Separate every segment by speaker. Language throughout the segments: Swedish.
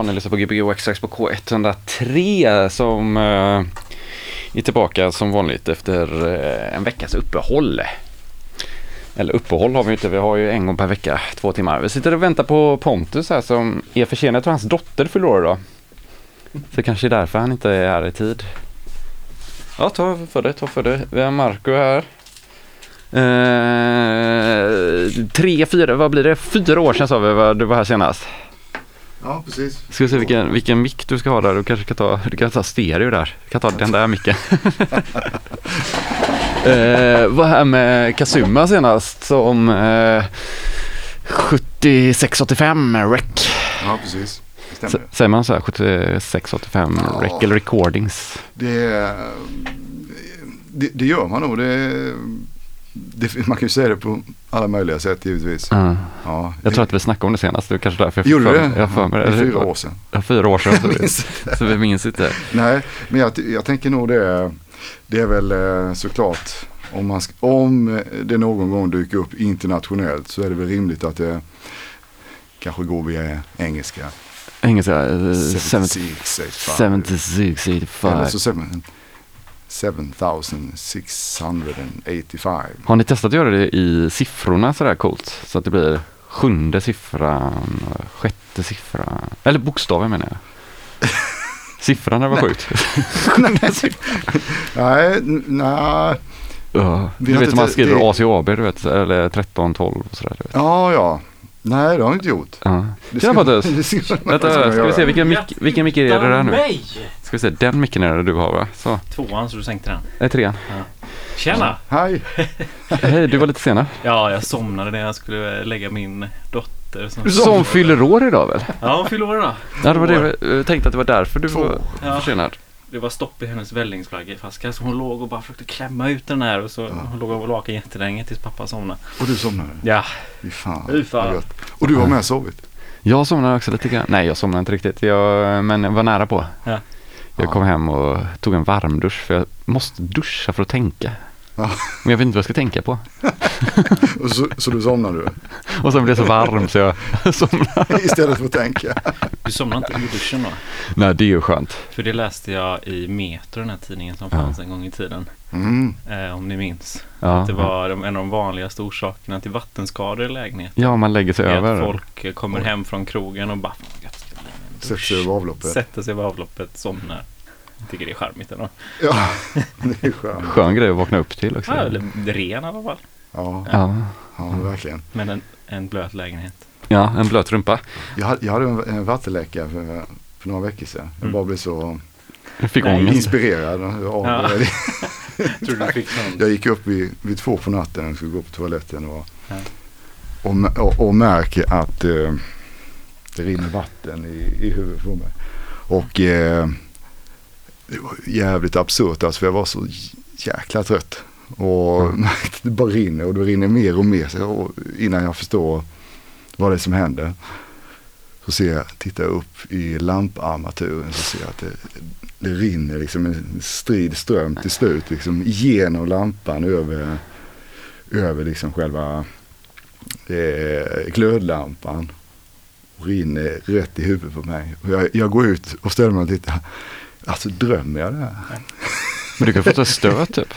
Speaker 1: Ja, ni lyssnar på Gbg Extrax på K103 som eh, är tillbaka som vanligt efter eh, en veckas uppehåll. Eller uppehåll har vi inte, vi har ju en gång per vecka, två timmar. Vi sitter och väntar på Pontus här som är försenad. Jag tror hans dotter fyller år idag. Så det kanske är därför han inte är här i tid. Ja, ta för det, ta för det. Vi har Marco här. Eh, tre, fyra, vad blir det? Fyra år sedan sa vi du var här senast.
Speaker 2: Ja, precis.
Speaker 1: Ska vi se vilken, vilken mick du ska ha där. Du kanske kan ta, du kan ta stereo där. Du kan ta den där micken. eh, var här med Kazuma senast som eh, 7685 rec.
Speaker 2: Ja, precis.
Speaker 1: S-
Speaker 2: stämmer.
Speaker 1: Säger man så här 7685
Speaker 2: Ja.
Speaker 1: rec eller recordings?
Speaker 2: Det, det, det gör man nog. Det, det, man kan ju säga det på alla möjliga sätt givetvis.
Speaker 1: Ja.
Speaker 2: Ja,
Speaker 1: Jag tror att vi snackade om det senast. Det är kanske därför jag
Speaker 2: Gjorde
Speaker 1: för? Jag för mig
Speaker 2: Det fyra år sedan.
Speaker 1: Ja, fyra år sedan. Så vi, så vi minns inte.
Speaker 2: Nej, men jag, jag tänker nog det. Det är väl eh, såklart om, man om det någon gång dyker upp internationellt så är det väl rimligt att det kanske går via engelska.
Speaker 1: Engelska. eh,
Speaker 2: 76,
Speaker 1: 70 76, 85.
Speaker 2: Eller så seven- 7685.
Speaker 1: Har ni testat att göra det i siffrorna sådär coolt? Så att det blir sjunde siffran, sjätte siffran, eller bokstaven menar jag. Siffran var sjukt.
Speaker 2: Nej, nej.
Speaker 1: Ja, du vet
Speaker 2: inte
Speaker 1: om man skriver
Speaker 2: det-
Speaker 1: ACAB, du vet, eller 13, 12 och sådär. Du vet.
Speaker 2: Ja, ja. Nej, det har jag inte gjort.
Speaker 1: Ja.
Speaker 2: Det
Speaker 1: Tjena Pontus!
Speaker 2: det ska
Speaker 1: Vänta,
Speaker 2: ska
Speaker 1: ska vi se vilken mick, vilken mick är det där nu?
Speaker 3: mig!
Speaker 1: Ska vi se, den micken är det du har va? Så,
Speaker 3: Tvåan så du sänkte den.
Speaker 1: är trean.
Speaker 3: Tjena!
Speaker 2: Hej.
Speaker 1: Hej, du var lite senare.
Speaker 3: Ja, jag somnade när jag skulle lägga min dotter. Som...
Speaker 1: Som fyller år idag väl?
Speaker 3: Ja, hon fyller år idag.
Speaker 1: Ja, det var det jag tänkte att det var därför du
Speaker 2: Två.
Speaker 1: var
Speaker 3: Ja.
Speaker 1: försenad.
Speaker 3: Det var stopp i hennes vällingsflaggeflaska så hon låg och bara försökte klämma ut den här och så hon låg och vaken jättelänge tills pappa somnade.
Speaker 2: Och du somnade?
Speaker 3: Ja,
Speaker 2: Fy fan.
Speaker 3: Fy fan.
Speaker 2: Och du har med sovit?
Speaker 1: Jag somnade också lite grann. Nej, jag somnade inte riktigt. Jag, men jag var nära på.
Speaker 3: Ja.
Speaker 1: Jag
Speaker 2: Ja.
Speaker 1: kom hem och tog en varmdusch för jag måste duscha för att tänka.
Speaker 2: Ja.
Speaker 1: Men jag vet inte vad jag ska tänka på.
Speaker 2: Och så, så du somnade
Speaker 1: Och sen blev det så varm så jag somnade.
Speaker 2: du? Istället för att tänka.
Speaker 3: du somnade inte i duschen då?
Speaker 1: Nej, det är ju skönt.
Speaker 3: För det läste jag i Metro, den här tidningen som
Speaker 1: Ja.
Speaker 3: fanns en gång i tiden.
Speaker 2: Mm.
Speaker 3: Eh, om ni minns.
Speaker 1: Ja,
Speaker 3: Det var en av de vanligaste orsakerna till vattenskador i lägenhet.
Speaker 1: ja man lägger sig över.
Speaker 3: att folk kommer hem från krogen och bara "Fan, vad gött, ska jag lägga mig i en
Speaker 2: Sätter
Speaker 3: dusch."
Speaker 2: sig över avloppet.
Speaker 3: Sätter sig vid avloppet, somnar. Jag tycker det är charmigt ändå.
Speaker 2: Ja, det är skönt.
Speaker 1: Skön grej att vakna upp till också.
Speaker 3: Ja, eller ren i alla fall.
Speaker 2: Ja,
Speaker 1: Ja,
Speaker 2: ja verkligen.
Speaker 3: Men en, en blöt lägenhet.
Speaker 1: ja en blöt rumpa.
Speaker 2: Jag hade, jag hade en, en vattenläcka för, för några veckor sedan. Jag
Speaker 3: Mm.
Speaker 2: bara blev så
Speaker 1: Jag fick
Speaker 3: Nej.
Speaker 1: ångest.
Speaker 2: inspirerad av
Speaker 3: Ja.
Speaker 2: det.
Speaker 3: Tror du fick någon?
Speaker 2: Jag gick upp vid, vid två på natten och skulle gå på toaletten och,
Speaker 3: Ja.
Speaker 2: och, och, och märker att eh, det rinner vatten i, i huvudet på mig. Och eh, det var jävligt absurt alltså för jag var så jäkla trött. Och
Speaker 1: Mm.
Speaker 2: det bara rinner och det rinner mer och mer så jag, innan jag förstår vad det är som händer. Så ser jag, tittar jag upp i lamparmaturen så ser jag att det, det rinner liksom en strid ström till slut liksom genom lampan över, över liksom själva eh, glödlampan. Och rinner rätt i huvudet på mig. Och jag, jag går ut och ställer mig och tittar. Alltså drömmer jag det här?
Speaker 1: Men du kan få ta stöt typ.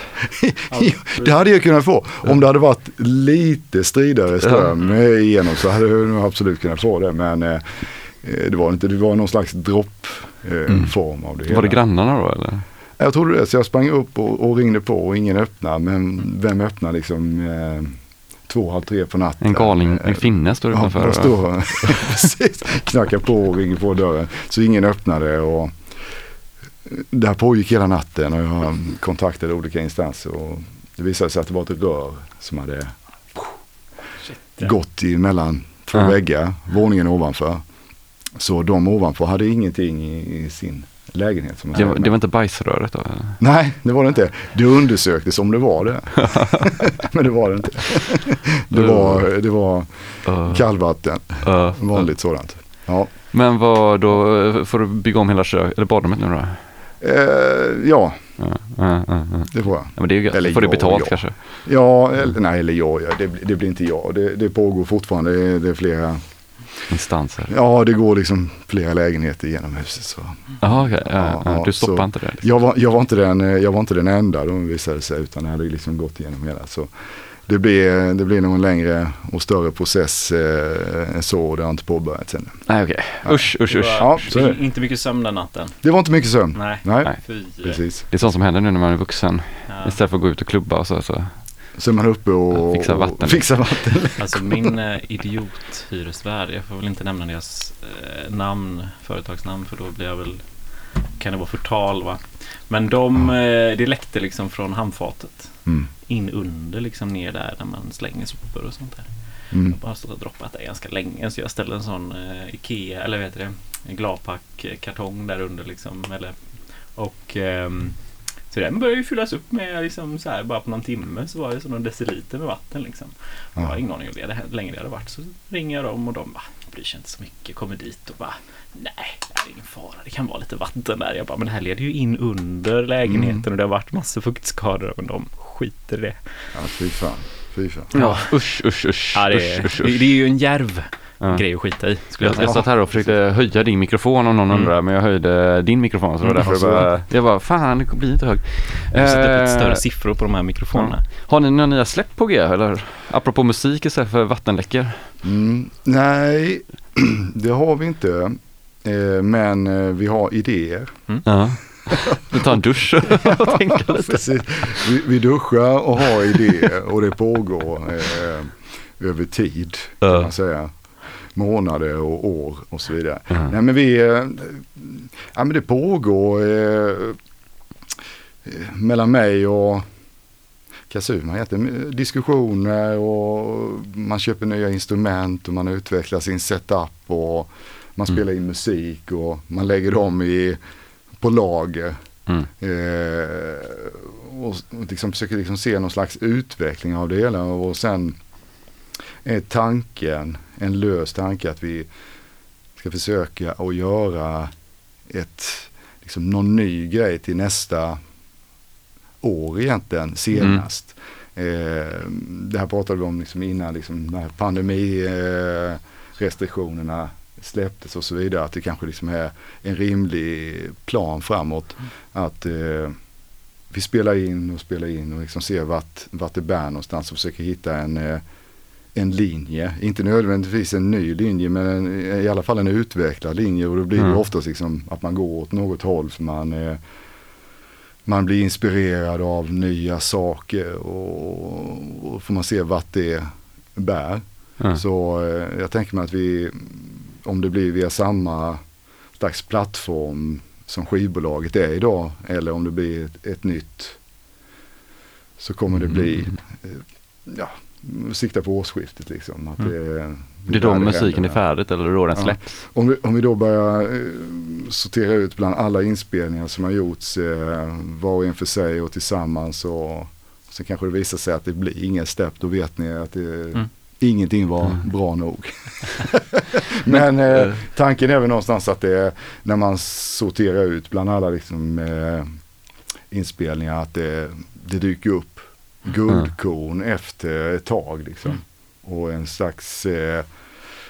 Speaker 2: det hade jag kunnat få. Om det hade varit lite stridare ström eh, igenom så hade jag absolut kunnat få det. Men eh, eh, det var inte, det var någon slags droppform
Speaker 1: Mm.
Speaker 2: av det hela.
Speaker 1: Var det grannarna då eller?
Speaker 2: Jag trodde det, så jag sprang upp och, och ringde på och ingen öppnade. Men vem öppnar liksom eh, två, halv tre på natten?
Speaker 1: En galning, en finne står
Speaker 2: Ja,
Speaker 1: utanför.
Speaker 2: de står precis, knackar på och ringer på dörren. Så ingen öppnade och det här pågick hela natten och jag kontaktade olika instanser och det visade sig att det var ett rör som hade
Speaker 3: ja.
Speaker 2: gått emellan två
Speaker 1: Ja.
Speaker 2: väggar, våningen ovanför. Så de ovanför hade ingenting i, i sin lägenhet. Som
Speaker 1: Det, var- det var inte bajsröret då? eller?
Speaker 2: Nej, det var det inte. Det undersöktes om det var det. Men det var det inte. Det var, det var
Speaker 1: Uh,
Speaker 2: kallvatten,
Speaker 1: uh,
Speaker 2: vanligt sådant. Ja,
Speaker 1: Men vad då, får du bygga om hela kök, eller badrummet nu då?
Speaker 2: Eh, ja
Speaker 1: ja, ja, ja.
Speaker 2: det får jag.
Speaker 1: Ja, men det är ju gött.
Speaker 2: Eller
Speaker 1: Får du betalt kanske?
Speaker 2: Ja, eller, nej, eller ja, ja det, det blir inte jag. Det, det pågår fortfarande. Det, det är flera
Speaker 1: instanser?
Speaker 2: Ja, det går liksom flera lägenheter genom huset. Så.
Speaker 1: Jaha, okej. Ja,
Speaker 2: Ja,
Speaker 1: ja, du stoppar inte det? Liksom.
Speaker 2: Jag, var, jag, var inte den, eh, jag var inte den enda då visade det sig utan jag hade liksom gått igenom hela. Så det blir, det blir nog en längre och större process eh, än så och det har inte påbörjats ännu.
Speaker 1: Nej, okej. Usch, usch,
Speaker 3: Det
Speaker 1: usch.
Speaker 3: var
Speaker 2: Ja, så är det.
Speaker 3: in- inte mycket sömn den natten.
Speaker 2: Det var inte mycket sömn.
Speaker 3: Nej.
Speaker 2: Nej.
Speaker 3: Fy.
Speaker 2: precis.
Speaker 1: Det är sånt som händer nu när man är vuxen.
Speaker 3: Ja.
Speaker 1: Istället för att gå ut och klubba och så. så.
Speaker 2: Så är man uppe och
Speaker 1: Fixa vatten.
Speaker 2: Fixa vatten.
Speaker 3: Alltså min eh, idiot-hyresvärd, jag får väl inte nämna deras eh, namn, företagsnamn för då blir jag väl, kan det vara förtal va? Men de, eh, det läckte liksom från handfatet
Speaker 2: Mm.
Speaker 3: In under liksom ner där när man slänger sopor och sånt där.
Speaker 2: Mm.
Speaker 3: Jag har bara stått och droppat det ganska länge så jag ställde en sån eh, Ikea, eller vad heter det, en Glapack-kartong där under liksom. Eller, och ehm, så den började ju fyllas upp med liksom så här bara på någon timme så var det så någon deciliter med vatten liksom. Jag har
Speaker 2: Ja.
Speaker 3: ingen aning hur det länge det hade varit. Så ringer jag dem och de bara, bryr sig inte så mycket, kommer dit och bara, nej, det är ingen fara, det kan vara lite vatten där. Jag bara, men det här leder ju in under lägenheten
Speaker 2: Mm.
Speaker 3: och det har varit massor fuktskador. Men de skiter i det.
Speaker 2: Ja, fy fan. Fy fan.
Speaker 1: Ja, usch, usch, usch.
Speaker 3: Ja, det,
Speaker 1: usch,
Speaker 3: är,
Speaker 1: usch,
Speaker 3: det,
Speaker 1: usch.
Speaker 3: det är ju en järv
Speaker 1: Ja.
Speaker 3: grej att skita i. Skulle jag
Speaker 1: Jag, jag satt här och försökte höja din mikrofon om någon
Speaker 3: Mm.
Speaker 1: undrar men jag höjde din mikrofon så det var
Speaker 2: Mm,
Speaker 1: därför
Speaker 2: alltså.
Speaker 1: jag bara, jag bara fan det blir inte hög.
Speaker 3: Jag sätter upp lite
Speaker 1: Eh,
Speaker 3: större siffror på de här mikrofonerna.
Speaker 1: Har ni några nya släpp på G eller? Apropå musik istället för vattenläckor.
Speaker 2: Mm. Nej, det har vi inte. Eh, men eh, vi har idéer.
Speaker 1: Ja. Du tar en dusch och tänker lite.
Speaker 2: Precis. Vi, vi duschar och har idéer och det pågår eh, över tid kan man säga. Månader och år och så vidare.
Speaker 1: Ja.
Speaker 2: Nej men vi, eh, ja men det pågår eh, eh, mellan mig och Kazuma egentligen diskussioner och man köper nya instrument och man utvecklar sin setup och man
Speaker 1: Mm.
Speaker 2: spelar in musik och man lägger dem i, på lager.
Speaker 1: Mm.
Speaker 2: Eh, och, liksom försöker liksom se någon slags utveckling av det hela och sen är tanken, en lös tanke att vi ska försöka att göra ett, liksom någon ny grej till nästa år egentligen senast. Eh, det här pratade vi om liksom innan liksom när pandemirestriktionerna eh, släpptes och så vidare. Att det kanske liksom är en rimlig plan framåt. Att eh, vi spelar in och spelar in och liksom ser vart, vart det bär någonstans och försöker hitta en, eh, en linje. Inte nödvändigtvis en ny linje men en, i alla fall en utvecklad linje och då blir det
Speaker 1: Mm.
Speaker 2: oftast liksom att man går åt något håll för man eh, man blir inspirerad av nya saker och, och får man se vart det bär.
Speaker 1: Ja.
Speaker 2: Så eh, jag tänker mig att vi, om det blir via samma slags plattform som skivbolaget är idag eller om det blir ett, ett nytt så kommer det bli,
Speaker 1: Mm.
Speaker 2: eh, ja, sikta på årsskiftet liksom. Att
Speaker 1: Mm.
Speaker 2: det,
Speaker 1: Det är då musiken är färdigt eller då den
Speaker 2: Ja.
Speaker 1: släpps.
Speaker 2: Om vi, om vi då börjar eh, sortera ut bland alla inspelningar som har gjorts eh, var och en för sig och tillsammans och så kanske det visar sig att det blir ingen stepp. Då vet ni att det,
Speaker 3: Mm.
Speaker 2: Ingenting var
Speaker 1: Mm.
Speaker 2: bra nog. Men eh, tanken är väl någonstans att det är när man sorterar ut bland alla liksom, eh, inspelningar att det, det dyker upp guldkorn efter ett tag. Liksom.
Speaker 3: Mm.
Speaker 2: Och en slags eh,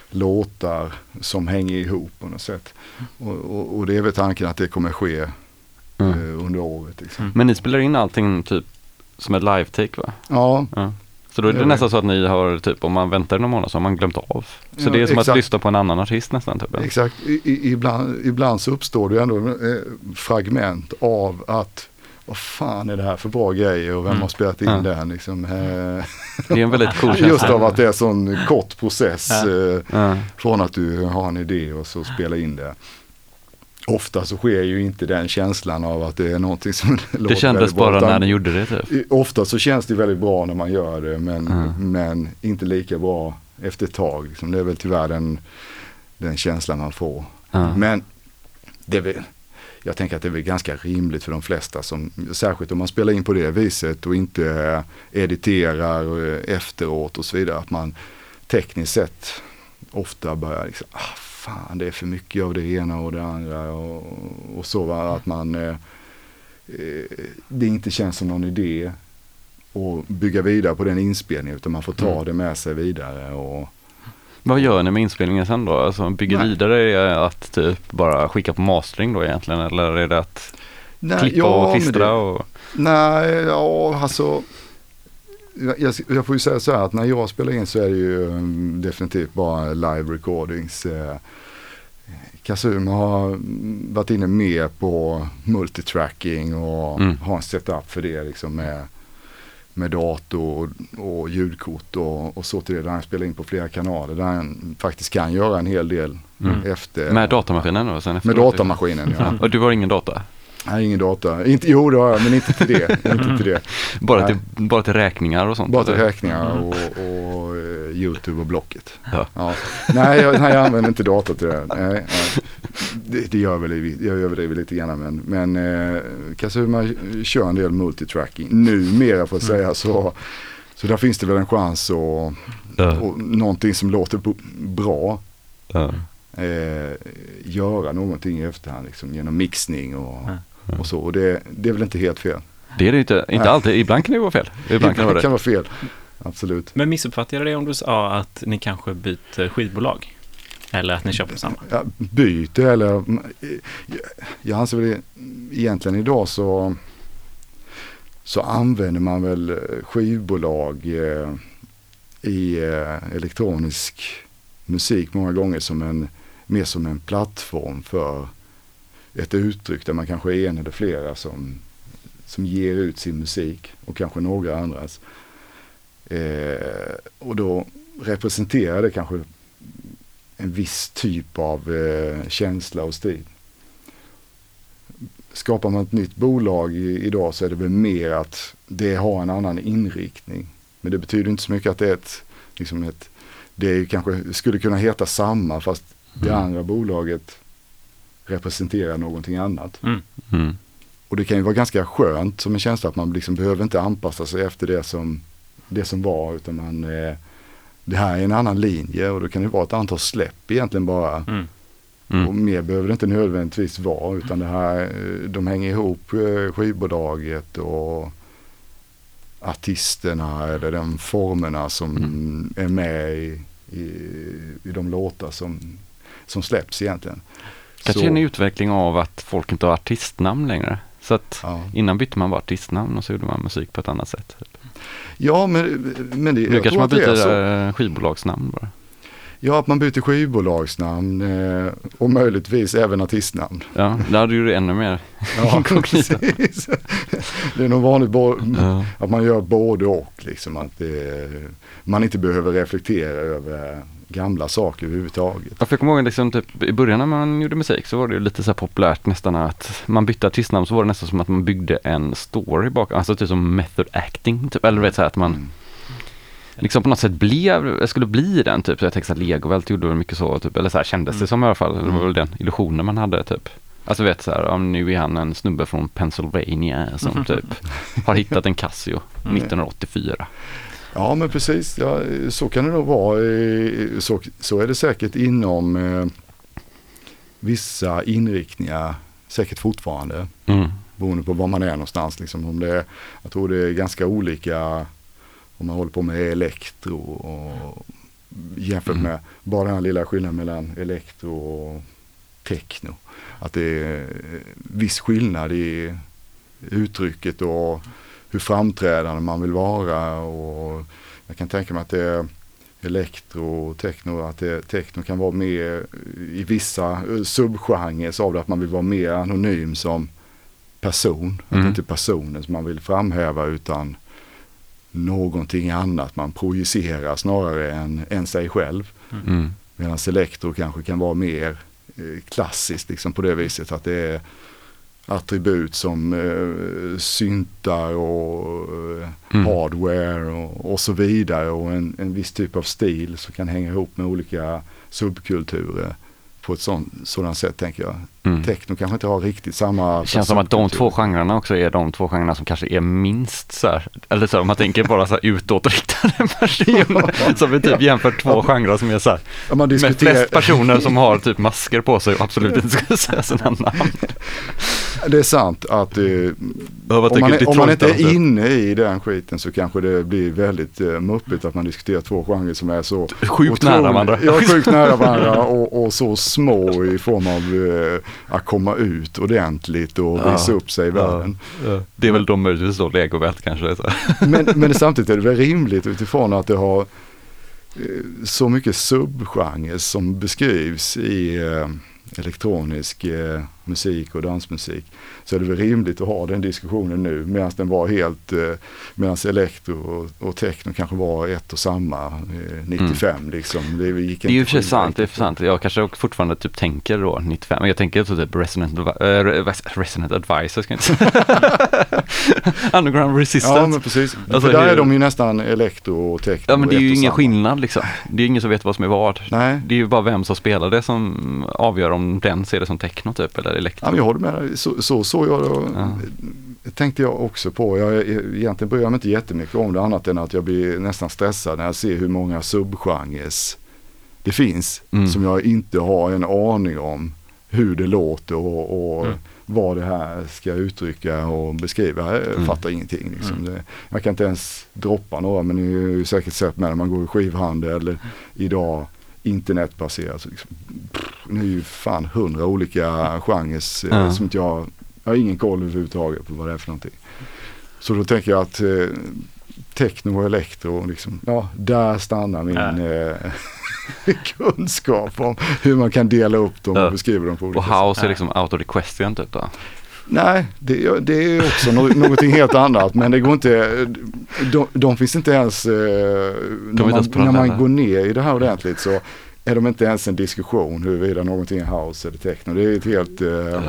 Speaker 2: låtar som hänger ihop på något sätt. Och, och, och det är väl tanken att det kommer ske
Speaker 1: Mm.
Speaker 2: eh, under året. Liksom.
Speaker 3: Mm.
Speaker 1: Men ni spelar in allting typ som ett live-take va?
Speaker 2: Ja,
Speaker 1: Ja. Så då är det
Speaker 2: Ja,
Speaker 1: nästan så att ni har typ om man väntar någon månad så har man glömt av. Så
Speaker 2: Ja,
Speaker 1: det är som
Speaker 2: exakt.
Speaker 1: att lyssna på en annan artist nästan typ.
Speaker 2: exakt. I, ibland, ibland så uppstår det ändå eh, fragment av att vad fan är det här för bra grejer och vem
Speaker 3: Mm.
Speaker 2: har spelat in
Speaker 1: Ja.
Speaker 2: den liksom. Eh,
Speaker 1: Det är en väldigt cool känsla.
Speaker 2: just av att det är sån kort process.
Speaker 3: Ja.
Speaker 2: Eh,
Speaker 1: Ja.
Speaker 2: Från att du har en idé och så spela in det. Ofta så sker ju inte den känslan av att det är någonting som låter
Speaker 1: Det kändes bara när ni gjorde det typ.
Speaker 2: Ofta så känns det väldigt bra när man gör det men,
Speaker 1: Mm.
Speaker 2: men inte lika bra efter ett tag. Liksom. Det är väl tyvärr den, den känslan man får.
Speaker 1: Ja.
Speaker 2: Men det är väl, jag tänker att det är väl ganska rimligt för de flesta, som, särskilt om man spelar in på det viset och inte editerar efteråt och så vidare. Att man tekniskt sett ofta börjar liksom, ah, fan det är för mycket av det ena och det andra och, och så. Va? Att man, eh, eh, det inte känns som någon idé att bygga vidare på den inspelningen utan man får ta
Speaker 1: Mm.
Speaker 2: det med sig vidare. Och,
Speaker 1: Vad gör ni med inspelningen sen då? Alltså bygger
Speaker 2: Nej.
Speaker 1: vidare att typ bara skicka på mastering då egentligen eller är det att
Speaker 2: Nej,
Speaker 1: klippa och
Speaker 2: men
Speaker 1: klistra?
Speaker 2: det-
Speaker 1: Och...
Speaker 2: Nej, ja alltså. Jag, jag, får ju säga så här att när jag spelar in så är det ju mm, definitivt bara live recordings. Eh, Kazuma har mm, varit inne mer på multitracking och
Speaker 1: Mm.
Speaker 2: har en setup för det liksom med, med dator och, och ljudkort och, och så till det. Där han spelar in på flera kanaler där han faktiskt kan göra en hel del
Speaker 1: Mm.
Speaker 2: efter.
Speaker 1: Med datamaskinen då? Sen
Speaker 2: Med
Speaker 1: efteråt?
Speaker 2: datamaskinen ja.
Speaker 1: Och du har ingen data?
Speaker 2: Nej, ingen data. Inte, jo det har jag men inte till det. inte till det.
Speaker 1: Bara
Speaker 2: Nej.
Speaker 1: till, bara till räkningar och sånt?
Speaker 2: Bara till
Speaker 1: eller?
Speaker 2: räkningar och, och eh, YouTube och Blocket.
Speaker 1: Ja.
Speaker 2: Nej, jag, nej, jag använder inte dator till det. Nej, nej. Det, det gör väl, i- jag överdriver lite grann men, men eh, Kazuma kör en del multitracking. Numera får jag säga så, så där finns det väl en chans och,
Speaker 1: Ja.
Speaker 2: och någonting som låter bra.
Speaker 1: Ja.
Speaker 2: Eh, göra någonting i efterhand liksom, genom mixning och,
Speaker 3: Ja.
Speaker 2: Och så. Och det, det är väl inte helt fel.
Speaker 1: Det är det inte, inte
Speaker 2: Nej.
Speaker 1: alltid. Ibland kan det vara fel. Ibland kan det
Speaker 2: kan vara fel. Absolut.
Speaker 3: Men missuppfattade jag det om du sa att ni kanske byter skivbolag? Eller att ni på samma?
Speaker 2: Ja, byte eller jag, jag anser väl egentligen idag så så använder man väl eh, skivbolag eh, i eh, elektronisk musik många gånger som en mer som en plattform för ett uttryck där man kanske är en eller flera som, som ger ut sin musik och kanske några andras. Eh, och då representerar det kanske en viss typ av eh, känsla och stil. Skapar man ett nytt bolag i, idag så är det väl mer att det har en annan inriktning. Men det betyder inte så mycket att det är ett, liksom ett det är kanske skulle kunna heta samma fast det
Speaker 1: Mm.
Speaker 2: andra bolaget representerar någonting annat.
Speaker 3: Mm.
Speaker 1: Mm.
Speaker 2: Och det kan ju vara ganska skönt som en känsla att man liksom behöver inte anpassa sig efter det som, det som var utan man eh, det här är en annan linje och då kan det vara ett antal släpp egentligen bara.
Speaker 3: Mm.
Speaker 1: Mm.
Speaker 2: Och mer behöver det inte nödvändigtvis vara utan det här, eh, de hänger ihop eh, skivbolaget och artisterna eller de formerna som
Speaker 1: Mm.
Speaker 2: är med i, i, i de låtar som, som släpps egentligen.
Speaker 1: Kanske
Speaker 2: Så-
Speaker 1: en utveckling av att folk inte har artistnamn längre. Så att
Speaker 2: Ja,
Speaker 1: innan bytte man bara artistnamn och så gjorde man musik på ett annat sätt.
Speaker 2: ja men, men det,
Speaker 1: Nu kanske man byter eh, skivbolagsnamn bara.
Speaker 2: Ja, att man byter skivbolagsnamn eh, och möjligtvis även artistnamn.
Speaker 1: Ja, där hade det ännu mer.
Speaker 2: Ja, precis. Det är nog vanligt
Speaker 1: Ja.
Speaker 2: att man gör både och. Liksom, att det, man inte behöver reflektera över gamla saker överhuvudtaget.
Speaker 1: Jag kommer ihåg liksom typ, i början när man gjorde musik så var det ju lite så populärt nästan att man bytte artistnamn så var det nästan som att man byggde en story bakom, alltså typ som method acting typ, eller vet så här att man
Speaker 2: Mm.
Speaker 1: liksom på något sätt blev, skulle bli den typ, så jag tänkte att Legovält gjorde väl mycket så typ, eller så här kändes det
Speaker 3: Mm.
Speaker 1: som i alla fall, det var
Speaker 2: Mm.
Speaker 1: väl den illusionen man hade typ. Alltså vet så här, ja, nu är han en snubbe från Pennsylvania som typ har hittat en Casio
Speaker 3: Mm.
Speaker 1: 1984.
Speaker 2: Ja men precis, ja, så kan det nog vara. Eh, Så, så är det säkert inom eh, vissa inriktningar säkert fortfarande.
Speaker 1: Mm.
Speaker 2: Beroende på var man är någonstans. Liksom. Om det är, jag tror det är ganska olika om man håller på med elektro och jämfört
Speaker 1: Mm.
Speaker 2: med bara den här lilla skillnaden mellan elektro och techno. Att det är viss skillnad i uttrycket och hur framträdande man vill vara. Och jag kan tänka mig att det är elektro och techno, att det, techno kan vara mer i vissa eh, subgenrer av det att man vill vara mer anonym som person. Att
Speaker 1: Mm.
Speaker 2: det inte är personen som man vill framhäva utan någonting annat man projicerar snarare än, än sig själv.
Speaker 1: Mm.
Speaker 2: Medan elektro kanske kan vara mer eh, klassiskt liksom på det viset att det är attribut som eh, syntar och eh,
Speaker 1: Mm.
Speaker 2: hardware och, och så vidare och en, en viss typ av stil som kan hänga ihop med olika subkulturer på ett sånt, sådant sätt tänker jag.
Speaker 1: Mm.
Speaker 2: Techno kanske inte har riktigt samma...
Speaker 1: Det känns som att de två genrerna också är de två genrerna som kanske är minst så här, eller så här, om man tänker bara så här utåtriktade personer, som vi typ jämför två genrer som är så här,
Speaker 2: Ja, man
Speaker 1: med
Speaker 2: diskuterar,
Speaker 1: flest personer som har typ masker på sig och absolut inte ska säga sina namn.
Speaker 2: det är sant att eh,
Speaker 1: Ja,
Speaker 2: om, man, är- om man inte är inne i den skiten så kanske det blir väldigt eh, muppigt att man diskuterar två genrer som är så
Speaker 1: Sjukt nära varandra.
Speaker 2: Ja, sjukt nära varandra och, och så små i form av eh, att komma ut ordentligt och
Speaker 1: Ja,
Speaker 2: visa upp sig i världen.
Speaker 1: Ja, Det är väl de möjligtvis då, legovält kanske.
Speaker 2: Men, men samtidigt är det väl rimligt utifrån att det har eh, så mycket subgenrer som beskrivs i eh, elektronisk eh, musik och dansmusik. Så är det väl rimligt att ha den diskussionen nu medan den var helt, eh, medan elektro och, och techno kanske var ett och samma eh, 95 liksom. Det, gick
Speaker 1: Det är ju för sant, det är för sant. Jag kanske fortfarande typ tänker då 95, men jag tänker typ Resonant, Advi- äh, Resonant Advisor, ska jag inte säga. Underground Resistance.
Speaker 2: Ja men precis.
Speaker 1: Alltså,
Speaker 2: För där
Speaker 1: hur-
Speaker 2: är de ju nästan elektro och techno.
Speaker 1: Ja men det är ju ingen
Speaker 2: samma.
Speaker 1: skillnad liksom. Det är ingen som vet vad som är vad.
Speaker 2: Nej.
Speaker 1: Det är ju bara vem som spelar det som avgör om den ser det som techno typ eller elektro.
Speaker 2: Ja, men jag håller med. Så, så, jag
Speaker 1: Ja.
Speaker 2: tänkte jag också på. Jag, egentligen bryr jag mig inte jättemycket om det annat än att jag blir nästan stressad när jag ser hur många subgenres det finns.
Speaker 1: Mm.
Speaker 2: Som jag inte har en aning om hur det låter och, och
Speaker 3: Mm.
Speaker 2: vad det här ska uttrycka och beskriva. Jag
Speaker 1: Mm.
Speaker 2: fattar ingenting. Liksom.
Speaker 3: Mm.
Speaker 2: Det, jag kan inte ens droppa några men ni har ju säkert sett med när man går i skivhandel eller idag internetbaserat. Så liksom, pff, det är ju fan hundra olika genrer eh,
Speaker 1: Ja.
Speaker 2: som inte jag, jag har ingen koll överhuvudtaget på vad det är för någonting. Så då tänker jag att eh, techno och elektro, liksom, ja där stannar min
Speaker 3: Ja.
Speaker 2: eh, kunskap om hur man kan dela upp dem och beskriva dem på olika
Speaker 1: Och
Speaker 2: sätt.
Speaker 1: house är liksom out of the question typ då.
Speaker 2: Nej, det, det är också någonting helt annat men det går inte, de, de finns inte ens, eh, när, man, när man går ner i det här ordentligt så är de inte ens en diskussion huruvida någonting är house eller techno. Det är ett helt, eh,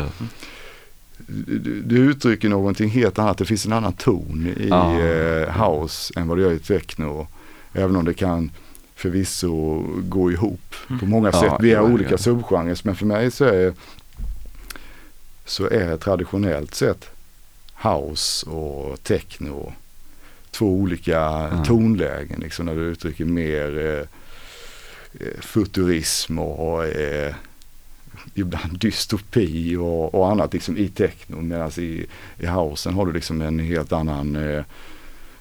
Speaker 2: du, du uttrycker någonting helt annat. Det finns en annan ton i
Speaker 1: Ja.
Speaker 2: eh, house än vad det gör i techno. Även om det kan förvisso gå ihop på många
Speaker 1: Ja,
Speaker 2: sätt via
Speaker 1: jo,
Speaker 2: olika subgenrer. Men för mig så är, så är traditionellt sett house och techno två olika
Speaker 1: Ja.
Speaker 2: tonlägen. Liksom, när du uttrycker mer eh, eh, futurism och eh, ibland dystopi och, och annat liksom i techno. Medan i, i housen har du liksom en helt annan eh,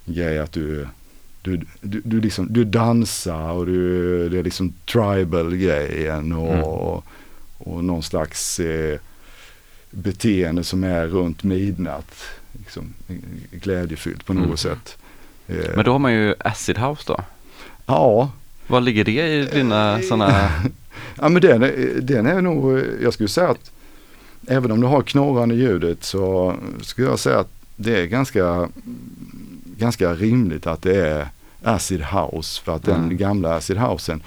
Speaker 2: grej att du du, du, du, liksom, du dansar och du, det är liksom tribal grejen och,
Speaker 1: Mm.
Speaker 2: och någon slags eh, beteende som är runt midnatt. Liksom, glädjefyllt på något
Speaker 1: Mm.
Speaker 2: sätt. Eh,
Speaker 1: Men då har man ju acid house då.
Speaker 2: Ja,
Speaker 1: Vad ligger det i dina sådana?
Speaker 2: Ja men den, är- den är nog, jag skulle säga att även om du har knorrande ljudet så skulle jag säga att det är ganska, ganska rimligt att det är acid house för att den
Speaker 1: Mm.
Speaker 2: gamla acid housen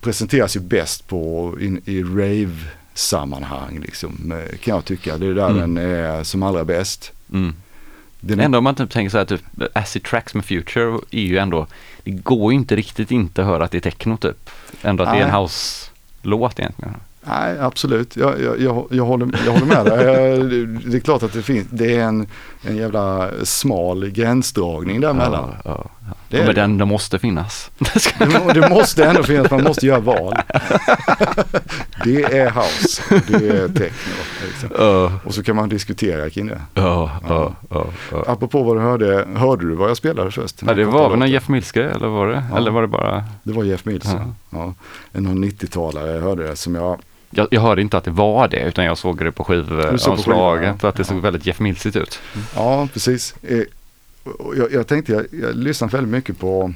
Speaker 2: presenteras ju bäst på in, i rave sammanhang liksom eh, kan jag tycka. Det är där
Speaker 1: Mm.
Speaker 2: den är som allra bäst.
Speaker 1: Mm.
Speaker 2: Den är,
Speaker 1: Ändå om man typ tänker så här, typ acid tracks med future är ju ändå, det går ju inte riktigt inte att höra att det är techno typ. Ändå att det är en
Speaker 2: Nej.
Speaker 1: house-låt egentligen.
Speaker 2: Nej, absolut. Jag, jag, jag, jag, håller, jag håller med dig. Jag- Det är klart att det finns, det är en, en jävla smal gränsdragning däremellan.
Speaker 1: Ja, ja, ja.
Speaker 2: Det
Speaker 1: Men den, den måste finnas.
Speaker 2: Det, må- det måste ändå finnas, man måste göra val. Det är house, det är techno. Liksom. Och så kan man diskutera kring det.
Speaker 1: ja.
Speaker 2: Apropå vad du hörde, hörde du vad jag spelade först?
Speaker 1: Ja, det var väl någon Jeff Mills-grej eller var det?
Speaker 2: Ja.
Speaker 1: Eller var det bara?
Speaker 2: Det var Jeff Mills,
Speaker 1: Ja.
Speaker 2: ja. Någon 90-talare jag hörde det som jag,
Speaker 1: Jag, jag hörde inte att det var det utan jag såg det på skivomslaget
Speaker 2: ja.
Speaker 1: att det såg väldigt Jeff Millsigt ut.
Speaker 2: ja precis. Jag, jag tänkte, jag, jag lyssnat väldigt mycket på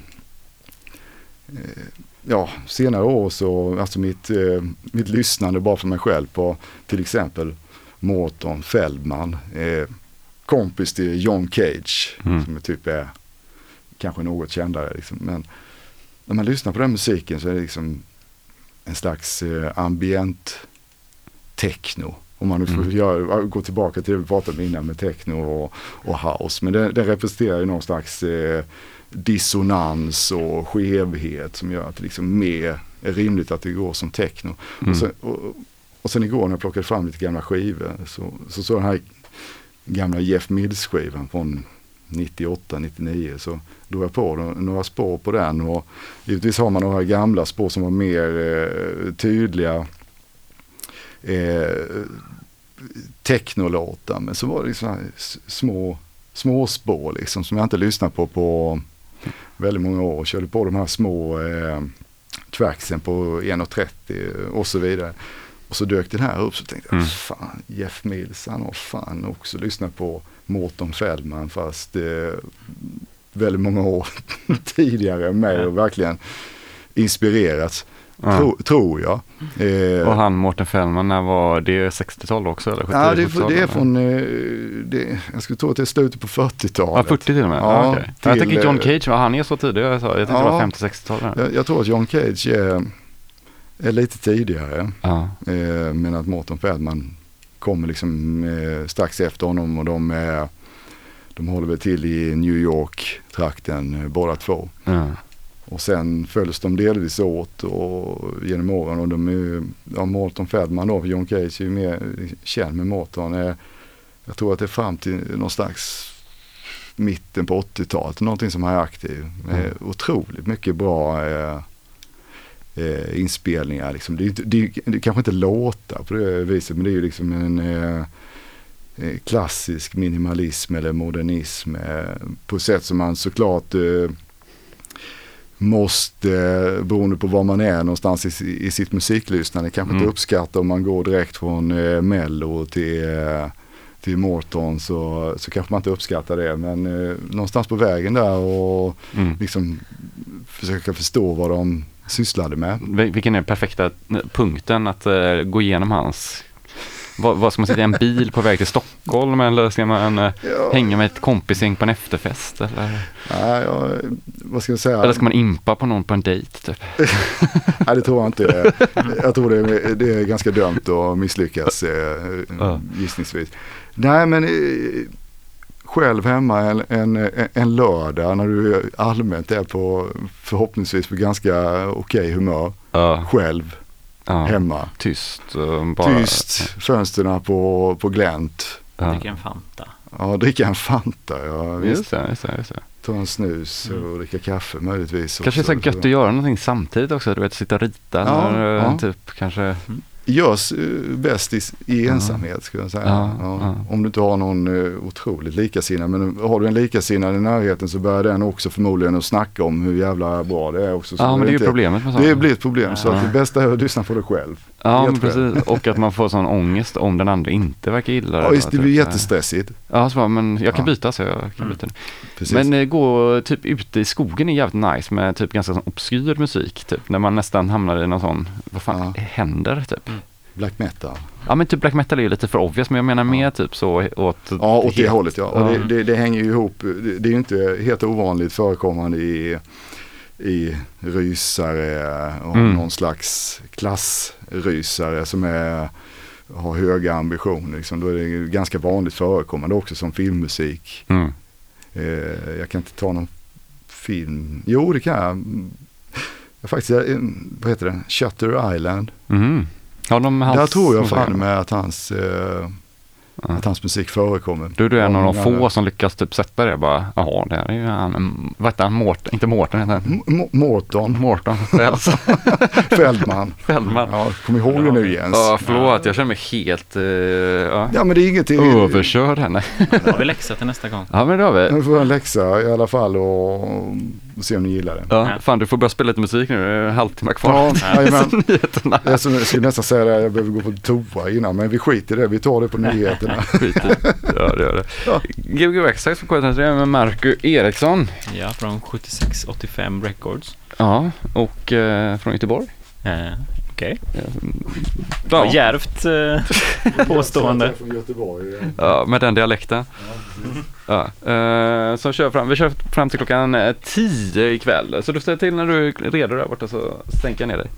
Speaker 2: eh, ja, senare år så, alltså mitt, eh, mitt lyssnande bara för mig själv på till exempel Mårton Feldman, eh, kompis till John Cage,
Speaker 1: Mm.
Speaker 2: som typ är kanske något kändare. Liksom. Men när man lyssnar på den musiken så är det liksom en slags eh, ambient techno. Om man nu får
Speaker 1: Mm.
Speaker 2: göra, gå tillbaka till det vi pratade om innan med techno och, och house. Men det, det representerar ju någon slags eh, dissonans och skevhet som gör att det liksom mer är rimligt att det går som techno.
Speaker 1: Mm.
Speaker 2: Och, sen, och, och sen igår när jag plockade fram lite gamla skivor så så såg den här gamla Jeff Mills skivan från 98, 99 så drog jag på några spår på den och givetvis har man några gamla spår som var mer eh, tydliga eh, technolåtar men så var det liksom små, små spår liksom som jag inte lyssnat på på väldigt många år. Körde på de här små eh, tracksen på 1.30 och så vidare. Och så dök den här upp så tänkte jag,
Speaker 1: Mm.
Speaker 2: fan Jeff Mills han har fan också lyssnat på Mårten Feldman fast eh, väldigt många år tidigare med och verkligen inspirerats,
Speaker 1: Ja.
Speaker 2: tro, tror jag. Eh,
Speaker 1: Och han Mårten Fällman, när var det 60-tal också eller 70
Speaker 2: Ja, det är,
Speaker 1: 70-tal,
Speaker 2: det är från, eh, det, jag skulle tro att det är slutet på 40-talet.
Speaker 1: Ja, 40 till och med?
Speaker 2: Ja,
Speaker 1: Ja. Jag
Speaker 2: till,
Speaker 1: tänker John
Speaker 2: eh,
Speaker 1: Cage, var han är så tidig? Jag, jag tänkte
Speaker 2: Ja.
Speaker 1: det var 50-60-tal.
Speaker 2: Jag, jag tror att John Cage är, är lite tidigare.
Speaker 1: Ja.
Speaker 2: Eh, men att Mårten Feldman kommer liksom eh, strax efter honom och de, är, de håller väl till i New York-trakten eh, båda två.
Speaker 1: Ja.
Speaker 2: Och sen följs de delvis åt och genom åren och de är ju, ja, Mårten Feldman då, John Cage är ju mer känd med Mårten. Eh, jag tror att det är fram till någon slags mitten på 80-talet, någonting som han är aktiv. Eh,
Speaker 1: Mm.
Speaker 2: otroligt mycket bra eh, eh, inspelningar. Liksom. Det, är inte, det, är, det är kanske inte låtar på det viset men det är ju liksom en eh, eh, klassisk minimalism eller modernism eh, på sätt som man såklart eh, måste, eh, beroende på var man är någonstans i, i sitt musiklyssnande, kanske
Speaker 1: Mm.
Speaker 2: inte uppskatta om man går direkt från eh, Mello till, eh, till Morton så, så kanske man inte uppskattar det. Men eh, någonstans på vägen där och
Speaker 1: Mm.
Speaker 2: liksom försöka förstå vad de sysslade med.
Speaker 1: Vil- Vilken är den perfekta punkten att eh, gå igenom hans vad, vad ska man säga, en bil på väg till Stockholm eller ska man eh,
Speaker 2: Ja,
Speaker 1: hänga med ett kompisgäng på en efterfest? Eller,
Speaker 2: nej, ja, vad ska jag säga?
Speaker 1: eller ska man impa på någon på en dejt? Typ?
Speaker 2: Nej, det tror jag inte. Jag tror det är, det är ganska dömt att misslyckas eh, gissningsvis. Nej, men eh, själv hemma en, en, en lördag när du allmänt är på förhoppningsvis på ganska okej humör.
Speaker 1: Ja,
Speaker 2: Själv
Speaker 1: ja.
Speaker 2: hemma.
Speaker 1: Tyst. och Bara,
Speaker 2: Tyst, fönstren på, på glänt.
Speaker 1: Ja.
Speaker 3: Dricker en Fanta.
Speaker 2: Ja, dricka en Fanta. Ja, visst.
Speaker 1: Just det, just det, just det.
Speaker 2: Ta en snus och dricka kaffe möjligtvis.
Speaker 1: Kanske är så gött att göra någonting samtidigt också, du vet sitta och rita
Speaker 2: Ja,
Speaker 1: eller eh,
Speaker 2: ja.
Speaker 1: typ kanske.
Speaker 2: Görs eh, bäst i, i ensamhet skulle jag säga.
Speaker 1: Ja,
Speaker 2: Ja. Om du inte har någon uh, otroligt likasinnad. Men har du en likasinnad i närheten så börjar den också förmodligen att snacka om hur jävla bra det är också. Så
Speaker 1: Ja, men det är ju
Speaker 2: inte-
Speaker 1: problemet med sånt.
Speaker 2: Det blir ett problem så att det bästa är att lyssna på dig själv.
Speaker 1: Ja, men
Speaker 2: Helt
Speaker 1: precis. Och att man får sån ångest om den andra inte verkar gilla det.
Speaker 2: Ja, just, det
Speaker 1: Typ,
Speaker 2: blir jättestressigt.
Speaker 1: Ja, så bara, men jag kan
Speaker 2: Ja.
Speaker 1: byta så jag kan
Speaker 3: Mm.
Speaker 1: byta.
Speaker 2: Precis.
Speaker 1: Men eh, gå typ ute i skogen är jävligt nice med typ ganska sån obskyr musik. Typ när man nästan hamnar i någon sån, vad fan
Speaker 2: Ja.
Speaker 1: händer typ?
Speaker 2: Black metal.
Speaker 1: Ja men typ black metal är ju lite för obvious men jag menar
Speaker 2: Ja.
Speaker 1: mer typ så åt
Speaker 2: Ja, åt det hållet ja. Och
Speaker 1: Ja.
Speaker 2: det, det, det hänger ju ihop. Det, det är ju inte helt ovanligt förekommande i, i rysare och
Speaker 1: Mm.
Speaker 2: någon slags klassrysare som är, har höga ambitioner. Liksom. Då är det ganska vanligt förekommande också som filmmusik.
Speaker 1: Mm.
Speaker 2: Eh, jag kan inte ta någon film. Jo, det kan jag. Mm. jag. Faktiskt, eh, vad heter det? Shutter Island.
Speaker 1: Mhm. Har de
Speaker 2: Där tror jag fan med att hans, eh,
Speaker 1: Ja.
Speaker 2: Att hans musik förekommer.
Speaker 1: Du, du är en av de
Speaker 2: Ja,
Speaker 1: få som lyckas typ sätta det bara, jaha det här är ju han, vad heter han, Mårten, inte Mårten heter han,
Speaker 2: M- Mårton,
Speaker 1: Fälls.
Speaker 2: Fäldman.
Speaker 1: Fällman.
Speaker 2: Ja, kom ihåg det nu Jens.
Speaker 1: Ja, förlåt, jag känner mig helt uh, ja.
Speaker 2: Ja men det är inget.
Speaker 1: överkörd henne.
Speaker 3: Då har vi läxa till nästa gång.
Speaker 1: Ja men det har vi.
Speaker 2: Nu får jag en läxa i alla fall och, och se om ni gillar det.
Speaker 1: Ja, fan du får börja spela lite musik nu, det är en halvtimme kvar.
Speaker 2: Ja, jajamän.
Speaker 1: Nyheterna.
Speaker 2: Jag skulle nästan säga det, jag behöver gå på toa innan men vi skiter i det, vi tar det på nyheterna.
Speaker 1: Skit i. Ja det gör det.
Speaker 2: Ja.
Speaker 1: Gbg Waxxax på K103 med Marco Eriksson.
Speaker 3: Ja, från 7685 Records.
Speaker 1: Ja, och eh, från Göteborg.
Speaker 3: Eh, Okej.
Speaker 1: Ja.
Speaker 3: Ja. Djärvt eh, påstående.
Speaker 2: Från Göteborg.
Speaker 1: Ja, med den dialekten. Ja. Eh, så kör fram, vi kör fram till klockan eh, 10 ikväll. Så du ställer till när du är redo där borta så stänker jag ner dig.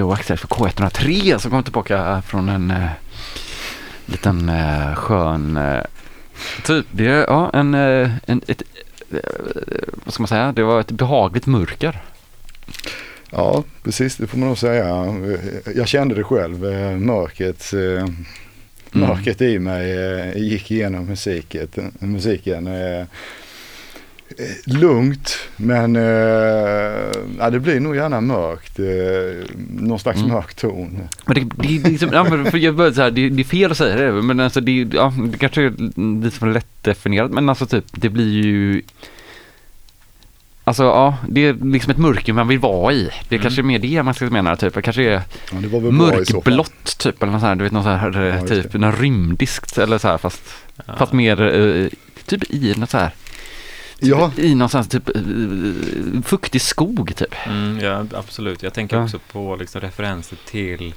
Speaker 1: Gbg Access för K103 som kom tillbaka från en eh, liten eh, skön eh, typ. Det är ja, en, eh, en ett, eh, vad ska man säga? Det var ett behagligt mörker.
Speaker 2: Ja, precis det får man nog säga. Jag kände det själv, eh, mörkret, eh, mörkret i mig eh, gick igenom musiket, musiken. eh, eh, Lugnt men eh, ja, det blir nog gärna mörkt. Eh, någon slags
Speaker 1: Mm.
Speaker 2: mörk ton.
Speaker 1: Men det, det, det, är liksom, ja, men för jag började så här, det, det är fel att säga det, men alltså det, ja, det kanske är lite för lättdefinierat, men alltså typ det blir ju Alltså ja, det är liksom ett mörker man vill vara i. Det är
Speaker 3: Mm.
Speaker 1: kanske är mer det man ska mena, typ. Det kanske är
Speaker 2: Ja, det
Speaker 1: mörkblått typ, eller något så här, du vet något så här,
Speaker 2: Ja,
Speaker 1: typ,
Speaker 2: det.
Speaker 1: någon rymdisk eller så här, fast,
Speaker 3: Ja.
Speaker 1: fast mer, eh, typ i något så här,
Speaker 2: Ja,
Speaker 1: i någon sån här, typ eh, fuktig skog typ.
Speaker 3: Mm, ja, absolut. Jag tänker
Speaker 1: Ja.
Speaker 3: också på liksom referenser till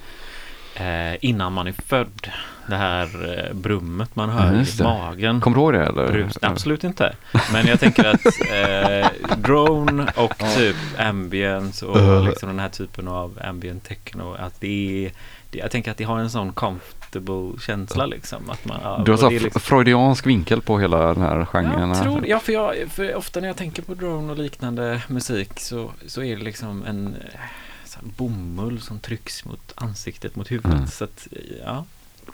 Speaker 3: eh, innan man är född. Det här eh, brummet man hör
Speaker 1: Ja, just
Speaker 3: i magen.
Speaker 1: Kommer du ihåg det eller?
Speaker 3: Brus, absolut inte. Men jag tänker att eh, drone och
Speaker 2: Ja.
Speaker 3: typ ambience och
Speaker 1: Uh.
Speaker 3: liksom den här typen av ambient techno. Att det är, det, jag tänker att det har en sån comfortable känsla liksom. Att man, ja,
Speaker 1: Du har så
Speaker 3: liksom-
Speaker 1: freudiansk vinkel på hela den här genren.
Speaker 3: jag tror, ja, för, jag, för ofta när jag tänker på drone och liknande musik så, så är det liksom en eh, bomull som trycks mot ansiktet, mot huvudet.
Speaker 1: Mm.
Speaker 3: Så att, ja,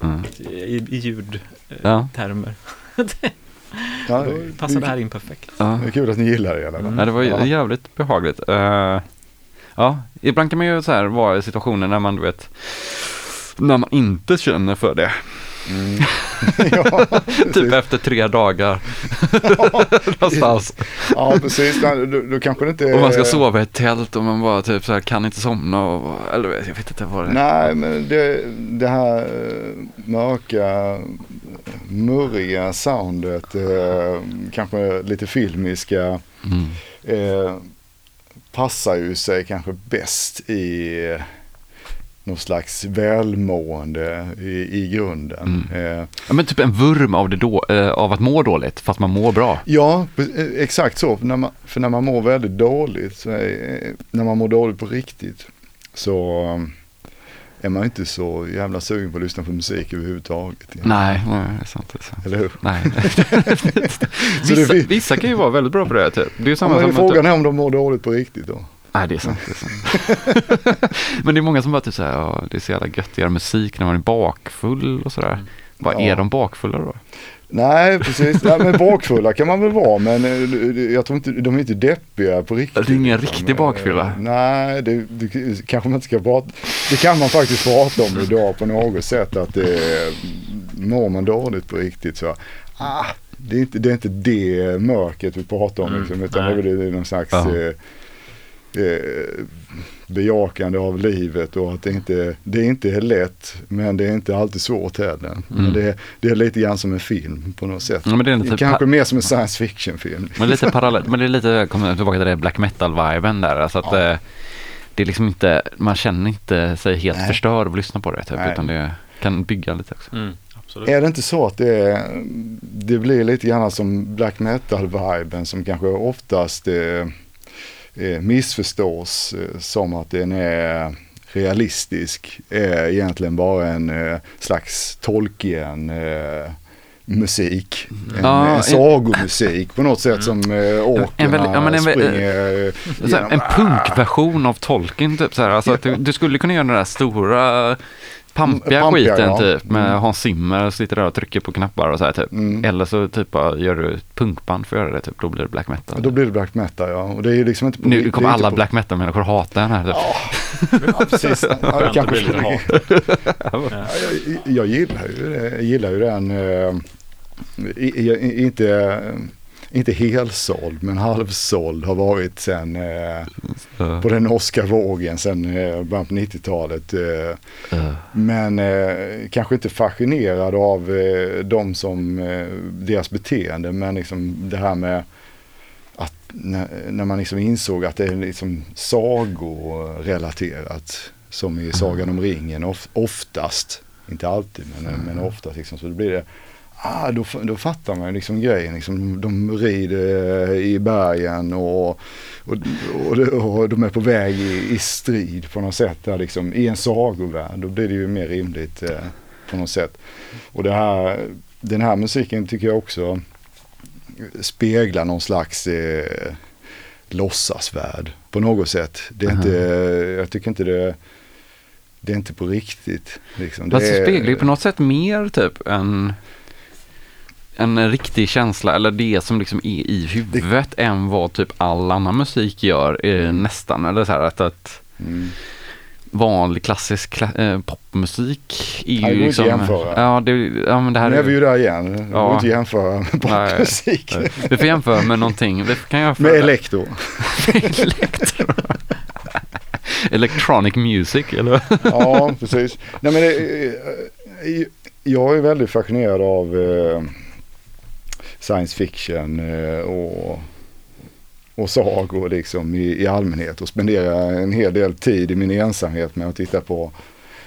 Speaker 1: Mm.
Speaker 3: i, i ljudtermer.
Speaker 1: Ja.
Speaker 3: termer.
Speaker 2: ja,
Speaker 3: Då passar det här in perfekt.
Speaker 1: Ja.
Speaker 2: Det är kul att ni gillar det i alla fall.
Speaker 3: Mm.
Speaker 1: Ja, det var jävligt behagligt. Eh, ja, ibland kan man ju så här vara i situationer när man, du vet, när man inte känner för det.
Speaker 2: Mm. ja,
Speaker 1: typ efter tre dagar någonstans.
Speaker 2: ja, precis. Då, då kanske inte
Speaker 1: Och man ska sova i ett tält och man bara typ så här kan inte somna och, eller jag vet inte vad det är.
Speaker 2: Nej, men det, det här eh, mörka, murriga soundet, eh, kanske lite filmiska,
Speaker 1: Mm.
Speaker 2: eh, passar ju sig kanske bäst i någon slags välmående i, i grunden. Eh,
Speaker 1: Ja, men typ en vurm av, det då, eh, av att må dåligt fast man mår bra.
Speaker 2: Ja, eh, exakt så. För när man, för när man mår väldigt dåligt, så är, eh, när man mår dåligt på riktigt, så um, är man inte så jävla sugen på att lyssna på musik överhuvudtaget. egentligen.
Speaker 1: Nej, nej, det är sant. Det är sant.
Speaker 2: Eller hur?
Speaker 1: Nej. Vissa, vissa kan ju vara väldigt bra på det. Typ. Det är ju
Speaker 2: Ja,
Speaker 1: samma
Speaker 2: men
Speaker 1: att-
Speaker 2: frågan är om de mår dåligt på riktigt då.
Speaker 1: Nej, det är sant. Det är sant. Men det är många som bara typ säger, ja, det är så jävla gött att göra musik när man är bakfull och sådär.
Speaker 3: Mm.
Speaker 1: Bara,
Speaker 2: Ja.
Speaker 1: är de bakfulla då?
Speaker 2: Nej, precis. Nej, men bakfulla kan man väl vara, men eh, jag tror inte, de är inte deppiga på riktigt.
Speaker 1: Det är ingen riktig bakfylla.
Speaker 2: Eh, Nej, det, det kanske man inte ska prata, det kan man faktiskt prata om idag på något sätt att det, mår man dåligt på riktigt så, ah, det är inte det, är inte det mörkret vi pratar om
Speaker 3: Mm,
Speaker 2: liksom, utan
Speaker 3: nej.
Speaker 2: det är någon slags
Speaker 1: Ja.
Speaker 2: eh, eh, bejakande av livet och att det inte, det inte är lätt men det är inte alltid svårt heller. Men
Speaker 1: Mm.
Speaker 2: det, det är lite grann som en film på något sätt.
Speaker 1: Ja, men det är lite,
Speaker 2: Kanske mer som en science fiction film.
Speaker 1: men lite parallellt, men det är lite, kommer tillbaka till det black metal-viben där. Alltså att
Speaker 2: Ja.
Speaker 1: eh, det är liksom inte, man känner inte sig helt
Speaker 2: Nej.
Speaker 1: förstörd av att lyssna på det typ,
Speaker 2: Nej.
Speaker 1: utan det kan bygga lite också.
Speaker 3: Mm, absolut.
Speaker 2: Är det inte så att det, är, det blir lite grann som black metal-viben som kanske oftast eh, missförstås eh, som att den är realistisk, är egentligen bara en eh, slags Tolkien eh, musik, en,
Speaker 1: Ja,
Speaker 2: en sagomusik på något sätt som eh,
Speaker 1: väldigt- ja, men
Speaker 2: springer eh,
Speaker 1: en punkversion av Tolkien typ så här. Alltså att du, du skulle kunna göra den där stora pampiga,
Speaker 2: pampiga,
Speaker 1: skiten
Speaker 2: ja.
Speaker 1: typ med
Speaker 2: Mm.
Speaker 1: Hans Zimmer sitter där och trycker på knappar och så här typ.
Speaker 2: Mm.
Speaker 1: Eller så typ gör du ett punkband för att göra det typ, då blir det black metal.
Speaker 2: Då blir det black metal ja. Och det är ju liksom inte på,
Speaker 1: nu kommer
Speaker 2: inte
Speaker 1: alla
Speaker 2: på-
Speaker 1: black metal-människor hata den här typ.
Speaker 2: Ja, precis. Ja, det
Speaker 3: Skönt att
Speaker 2: kanske. Ja, jag, jag gillar ju det. Jag gillar ju den, eh, i, i, inte, inte helsåld men halvsåld har varit sen
Speaker 1: Så,
Speaker 2: på den norska vågen sen eh, början på 90-talet. Eh,
Speaker 1: eh,
Speaker 2: men eh, kanske inte fascinerad av eh, de som deras beteende men liksom det här med att när, när man liksom insåg att det är liksom sagorelaterat som i Sagan om ringen of, oftast, inte alltid men, men oftast liksom så då blir det ah, då, då fattar man liksom grejen. Liksom, de rider i bergen och, och, och, och de är på väg i, i strid på något sätt. Där, liksom, I en sagovärld, då blir det ju mer rimligt eh, på något sätt. Och det här, den här musiken tycker jag också speglar någon slags eh, låtsasvärld på något sätt. Det är inte, jag tycker inte det det är inte på riktigt. Liksom.
Speaker 1: Fast det speglar ju på något sätt mer typ en, en riktig känsla eller det som liksom är i huvudet än vad typ all annan musik gör eh, nästan. Eller så här att, att
Speaker 2: Mm.
Speaker 1: vanlig klassisk kla, eh, popmusik är
Speaker 2: det går
Speaker 1: ju
Speaker 2: inte
Speaker 1: liksom...
Speaker 2: att jämföra.
Speaker 1: Ja, det, ja, men det här
Speaker 2: Nu är vi ju där igen. Det
Speaker 1: Ja.
Speaker 2: går inte jämföra med
Speaker 1: Nej.
Speaker 2: popmusik.
Speaker 1: Vi får jämföra med någonting. Vi kan jämföra
Speaker 2: Med elektro.
Speaker 1: Elektro. Electronic music eller?
Speaker 2: Ja, precis. Nej, men det, jag är väldigt fascinerad av eh, science fiction eh, och, och sagor liksom i, i allmänhet och spenderar en hel del tid i min ensamhet med att titta på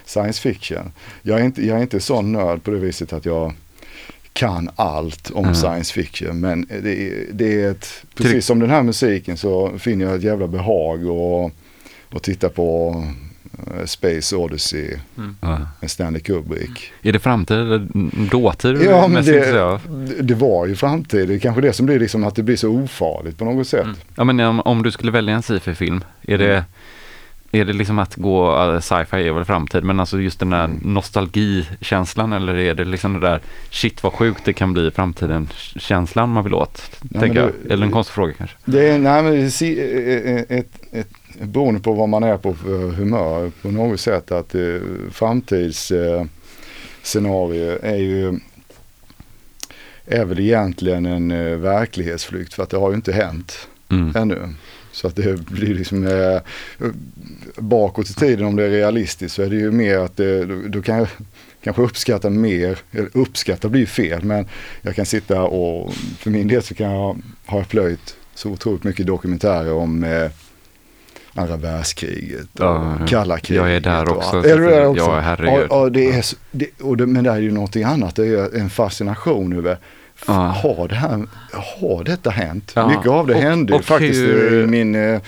Speaker 2: science fiction. Jag är inte, jag är inte sån nörd på det viset att jag kan allt om
Speaker 1: Mm.
Speaker 2: science fiction men det, är- det är ett, precis som den här musiken så finner jag ett jävla behag och, och titta på Space Odyssey
Speaker 1: Ja.
Speaker 2: med Stanley Kubrick.
Speaker 1: Är det framtid eller dåtid?
Speaker 2: Ja men det, det- det var ju framtid, det är kanske det som blir liksom att det blir så ofarligt på något sätt.
Speaker 1: Mm. Ja men om, om du skulle välja en sci-fi-film, är det, är det liksom att gå, äh, sci-fi är väl framtid, men alltså just den där
Speaker 2: Mm.
Speaker 1: nostalgikänslan eller är det liksom det där shit vad sjukt det kan bli i framtiden känslan man vill åt?
Speaker 2: men
Speaker 1: tänker jag. Eller en konstig fråga kanske.
Speaker 2: Det är, nej men ett, ett, ett, beroende på vad man är på för humör på något sätt att eh, framtids eh, scenario är ju är väl egentligen en eh, verklighetsflykt för att det har ju inte hänt
Speaker 1: Mm.
Speaker 2: ännu. Så att det blir liksom eh, bakåt i tiden om det är realistiskt så är det ju mer att det, då, då kan jag kanske uppskatta mer, eller uppskatta blir fel men jag kan sitta och för min del så kan jag, har jag plöjt så otroligt mycket dokumentärer om eh, andra världskriget och
Speaker 1: Ja,
Speaker 2: kalla kriget.
Speaker 1: Jag är där
Speaker 2: och
Speaker 1: också.
Speaker 2: Är du där också?
Speaker 1: Ja, herregud.
Speaker 2: Ja, ja, det är, så- det, och det, men det är ju någonting annat, det är en fascination över
Speaker 1: Ja.
Speaker 2: har, det här, har detta hänt?
Speaker 1: Ja.
Speaker 2: Mycket av det
Speaker 1: Och-
Speaker 2: hände
Speaker 1: och
Speaker 2: faktiskt
Speaker 1: hur-
Speaker 2: min, eh,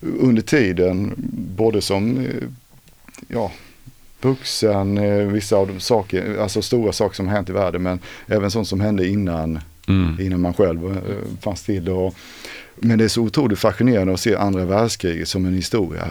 Speaker 2: under tiden, både som eh, ja, vuxen, eh, vissa av de saker, alltså stora saker som hänt i världen, men även sånt som hände innan,
Speaker 1: Mm.
Speaker 2: innan man själv fanns till. Och, men det är så otroligt fascinerande att se andra världskriget som en historia.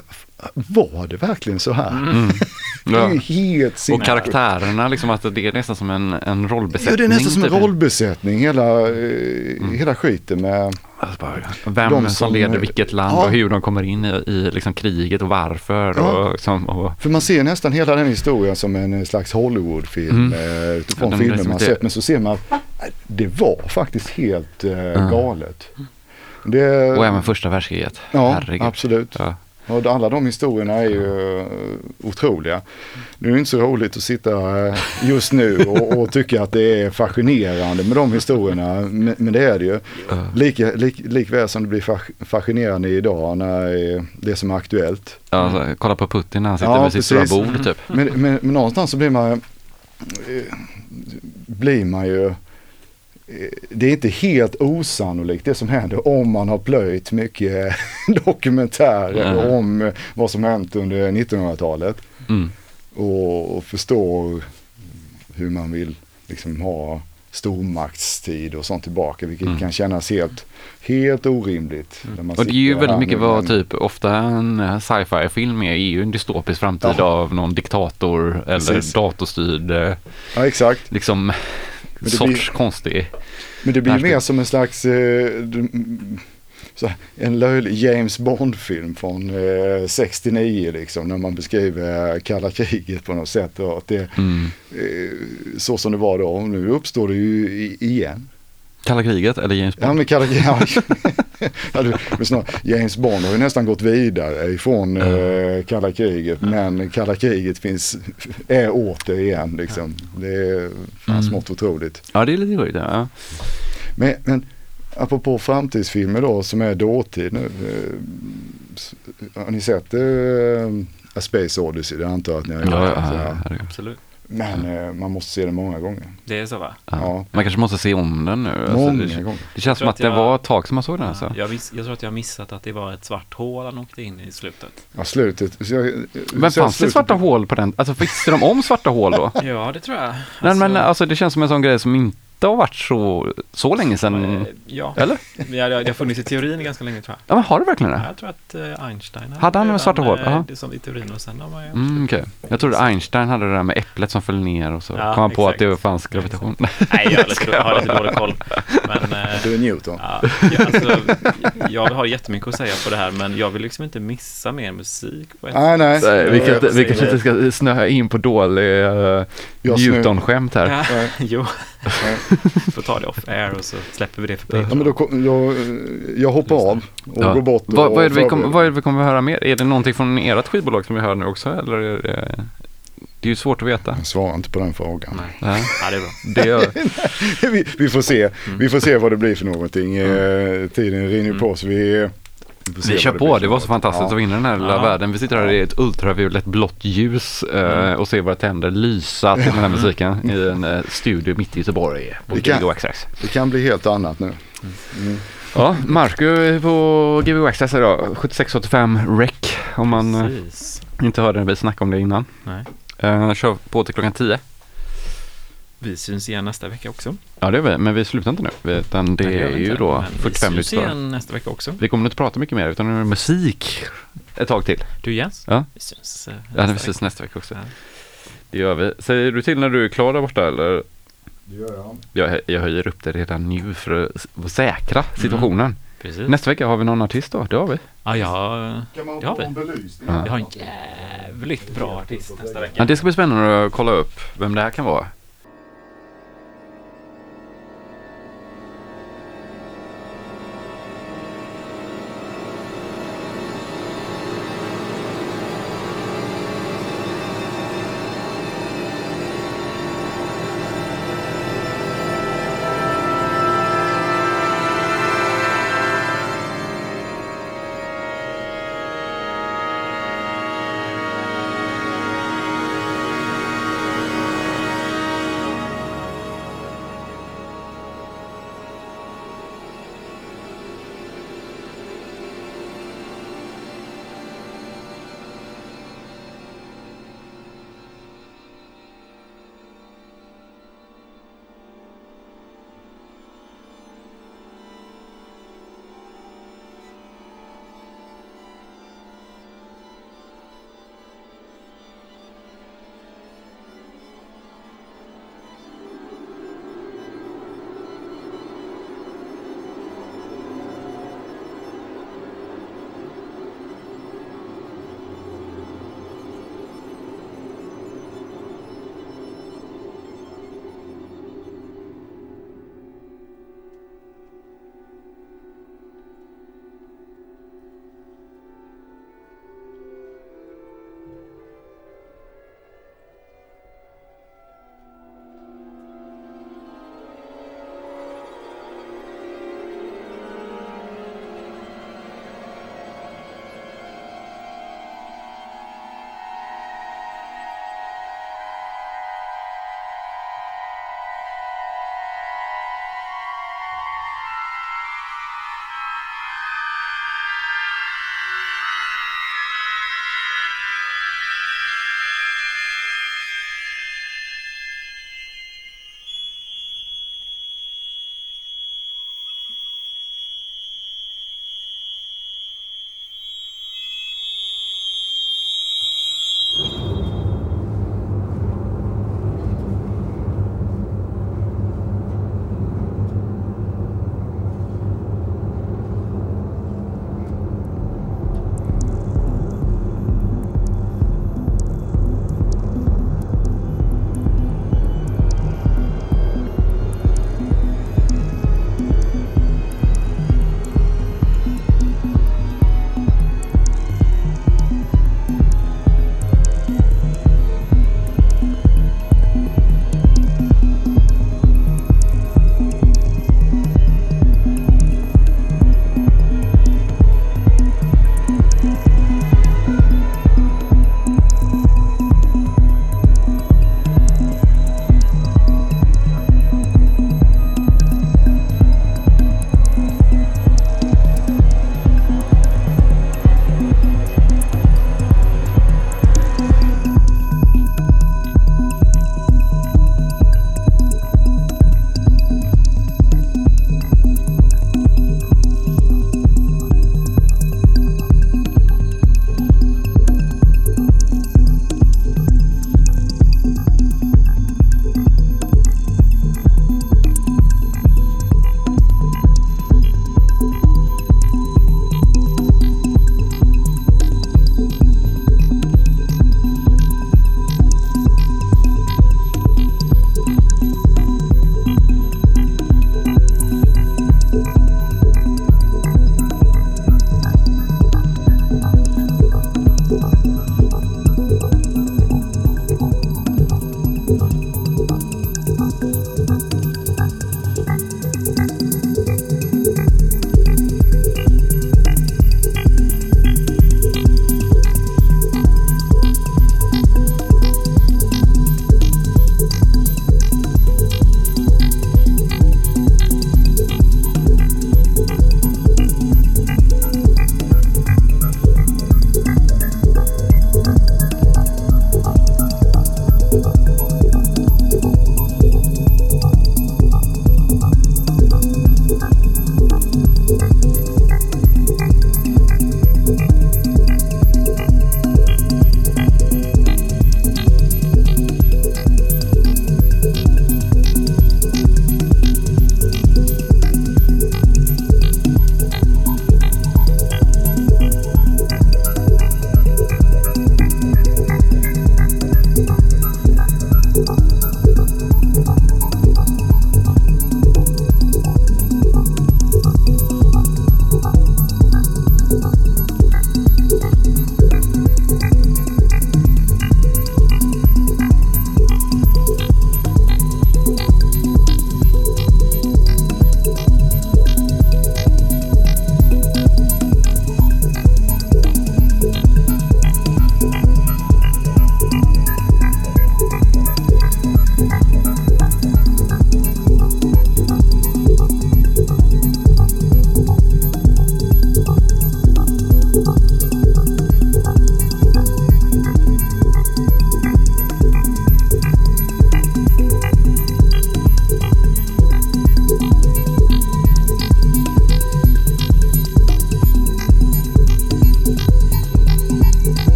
Speaker 2: Var det verkligen så här?
Speaker 1: Mm.
Speaker 2: Det är
Speaker 1: Ja.
Speaker 2: helt
Speaker 1: Och
Speaker 2: sinnessjukt.
Speaker 1: karaktärerna, liksom att det är nästan som en, en rollbesättning.
Speaker 2: Ja, det är nästan som en
Speaker 1: typ.
Speaker 2: rollbesättning, hela, eh, hela skiten med
Speaker 1: Alltså vem som,
Speaker 2: som-
Speaker 1: leder vilket land
Speaker 2: Ja.
Speaker 1: och hur de kommer in i, i liksom kriget och varför.
Speaker 2: Ja.
Speaker 1: Och, liksom, och,
Speaker 2: För man ser nästan hela den historien som en slags Hollywoodfilm
Speaker 1: Mm.
Speaker 2: eh, utifrån
Speaker 1: Ja,
Speaker 2: filmer man sett. Men så ser man att eh, det var faktiskt helt eh, galet. Det,
Speaker 1: och även första världskriget.
Speaker 2: Ja,
Speaker 1: Herregud.
Speaker 2: absolut.
Speaker 1: Ja.
Speaker 2: Och alla de historierna är ju eh, otroliga. Nu är det inte så roligt att sitta eh, just nu och, och tycka att det är fascinerande med de historierna. Men, det är det ju. Lika, lik, likväl som det blir fas- fascinerande idag när det som är aktuellt.
Speaker 1: Ja, alltså, kolla på Putin när han sitter
Speaker 2: Ja,
Speaker 1: vid sitt stora bord typ.
Speaker 2: Men, men, men någonstans så blir man, eh, blir man ju, det är inte helt osannolikt det som händer om man har plöjt mycket dokumentärer
Speaker 1: Mm.
Speaker 2: om eh, vad som hänt under 1900-talet
Speaker 1: Mm.
Speaker 2: och, och förstår hur man vill liksom ha stormaktstid och sånt tillbaka vilket
Speaker 1: Mm.
Speaker 2: kan kännas helt, helt orimligt. man
Speaker 1: Och det är ju väldigt mycket vad typ ofta en eh, sci-fi film är, är ju en dystopisk framtid
Speaker 2: Ja.
Speaker 1: av någon diktator eller
Speaker 2: Precis.
Speaker 1: datorstyrd eh,
Speaker 2: Ja exakt.
Speaker 1: liksom
Speaker 2: det
Speaker 1: sorts
Speaker 2: blir-
Speaker 1: konstig.
Speaker 2: Men det blir mer som en slags, eh, här, en löjlig James Bond-film från eh, 69 liksom, när man beskriver kalla kriget på något sätt. Och att det,
Speaker 1: Mm.
Speaker 2: eh, så som det var då, nu uppstår det ju igen.
Speaker 1: Kalla kriget eller James
Speaker 2: Ja
Speaker 1: Bond?
Speaker 2: men kalla kriget, ja, James Bond har ju nästan gått vidare ifrån eh, kalla kriget, men kalla kriget finns, är åter igen liksom. Det är fan
Speaker 1: Mm.
Speaker 2: smått otroligt.
Speaker 1: Ja, det är lite roligt. Ja.
Speaker 2: Men, men apropå framtidsfilmer då som är dåtid nu. Eh, har ni sett eh, A Space Odyssey? Det antar jag att ni har gjort.
Speaker 1: Ja, ja, ja.
Speaker 3: Absolut.
Speaker 2: Men eh, man måste se den många gånger.
Speaker 3: Det är så va?
Speaker 2: Ja,
Speaker 1: Man kanske måste se om den nu. Alltså,
Speaker 2: många
Speaker 1: det,
Speaker 2: gånger.
Speaker 1: det känns som
Speaker 3: att
Speaker 1: att det
Speaker 3: jag-
Speaker 1: var ett tag som man såg den. Alltså.
Speaker 3: Jag, miss, jag tror att jag har missat att det var ett svart hål han åkte in i slutet.
Speaker 2: Ja, slutet. Så jag,
Speaker 1: Men fanns det svarta hål på den? Alltså visste de om svarta hål då?
Speaker 3: Ja, det tror jag.
Speaker 1: Nej, men alltså det känns som en sån grej som inte har varit så, så länge sedan.
Speaker 3: eh, Ja,
Speaker 1: Eller?
Speaker 3: Ja, det, har- funnits i teorin ganska länge tror jag.
Speaker 1: Ja men har det verkligen det?
Speaker 3: Jag tror att eh, Einstein
Speaker 1: Hade han
Speaker 3: redan,
Speaker 1: svarta hål?
Speaker 3: eh,
Speaker 1: Jaha.
Speaker 3: Det som i teorin och sen har man ju
Speaker 1: Mm, okej. Jag trodde Einstein hade det där med äpplet som föll ner och så
Speaker 3: Ja,
Speaker 1: kom han på
Speaker 3: exakt.
Speaker 1: att det fanns gravitation.
Speaker 3: Nej, jag har lite, jag har lite dålig koll. Men, eh,
Speaker 2: Du är Newton.
Speaker 3: ja, ja, alltså, jag har jättemycket att säga på det här men jag vill liksom inte missa mer musik. på ett
Speaker 2: Nej, nej.
Speaker 1: Nej, vi,
Speaker 2: Jag-
Speaker 1: kan inte, vi
Speaker 2: jag-
Speaker 1: kanske inte ska snöa in på dålig uh,
Speaker 2: Jag
Speaker 1: Newton-skämt här.
Speaker 3: Ja, jo. Får ta det off air och så släpper vi det för
Speaker 2: Ja,
Speaker 3: Patreon.
Speaker 2: men då, kom- eh, jag hoppar av och
Speaker 1: Ja.
Speaker 2: går bort och
Speaker 1: Vad, vad, är det vi kom, vad är det vi kommer att höra mer? Är det någonting från ert skivbolag som vi hör nu också? Eller är det, det är ju svårt att veta.
Speaker 2: Jag svarar inte på den frågan.
Speaker 3: Nej.
Speaker 1: Ja,
Speaker 3: Ja, det är bra.
Speaker 1: det gör,
Speaker 2: vi, vi får se. Vi får se vad det blir för någonting. Eh, tiden rinner ju på så vi, vi
Speaker 1: kör
Speaker 2: det
Speaker 1: på, det var så fantastiskt
Speaker 2: Ja.
Speaker 1: att vinna den här lilla
Speaker 3: Ja.
Speaker 1: världen. Vi sitter här i ett ultraviolett blått ljus eh, och ser våra tänder lysa till den här musiken i en eh, studio mitt i Göteborg på Gigo Access.
Speaker 2: Det kan bli helt annat nu. Mm.
Speaker 1: Ja, Marco på Gigo Access idag, 7685 Rec om man eh,
Speaker 3: Precis.
Speaker 1: inte hörde det vi snackade om det innan.
Speaker 3: Nej.
Speaker 1: Uh, kör på till klockan 10.
Speaker 3: Vi syns igen nästa vecka också.
Speaker 1: Ja det är vi, men vi slutar inte nu. vi- Utan det
Speaker 3: Nej,
Speaker 1: är
Speaker 3: vi
Speaker 1: ju
Speaker 3: inte,
Speaker 1: då
Speaker 3: men
Speaker 1: 45
Speaker 3: Vi syns
Speaker 1: minuter
Speaker 3: igen nästa vecka också.
Speaker 1: Vi kommer inte prata mycket mer utan nu är det musik ett tag till.
Speaker 3: Du Jens?
Speaker 1: Ja.
Speaker 3: Vi syns eh,
Speaker 1: Ja, det
Speaker 3: nästa
Speaker 1: precis
Speaker 3: vecka.
Speaker 1: nästa vecka också.
Speaker 3: Ja.
Speaker 1: Det gör vi. Säger du till när du är klar där borta eller?
Speaker 2: Det gör jag.
Speaker 1: Jag, jag höjer upp det redan nu för att säkra situationen.
Speaker 3: Precis.
Speaker 1: Nästa vecka har vi någon artist då, det har vi.
Speaker 3: Ja, jag,
Speaker 2: Kan man
Speaker 3: Det har vi.
Speaker 2: en belysning?
Speaker 1: Ja.
Speaker 3: jag har en jävligt bra artist nästa
Speaker 1: Ja,
Speaker 3: vecka.
Speaker 1: det ska bli spännande att kolla upp vem det här kan vara.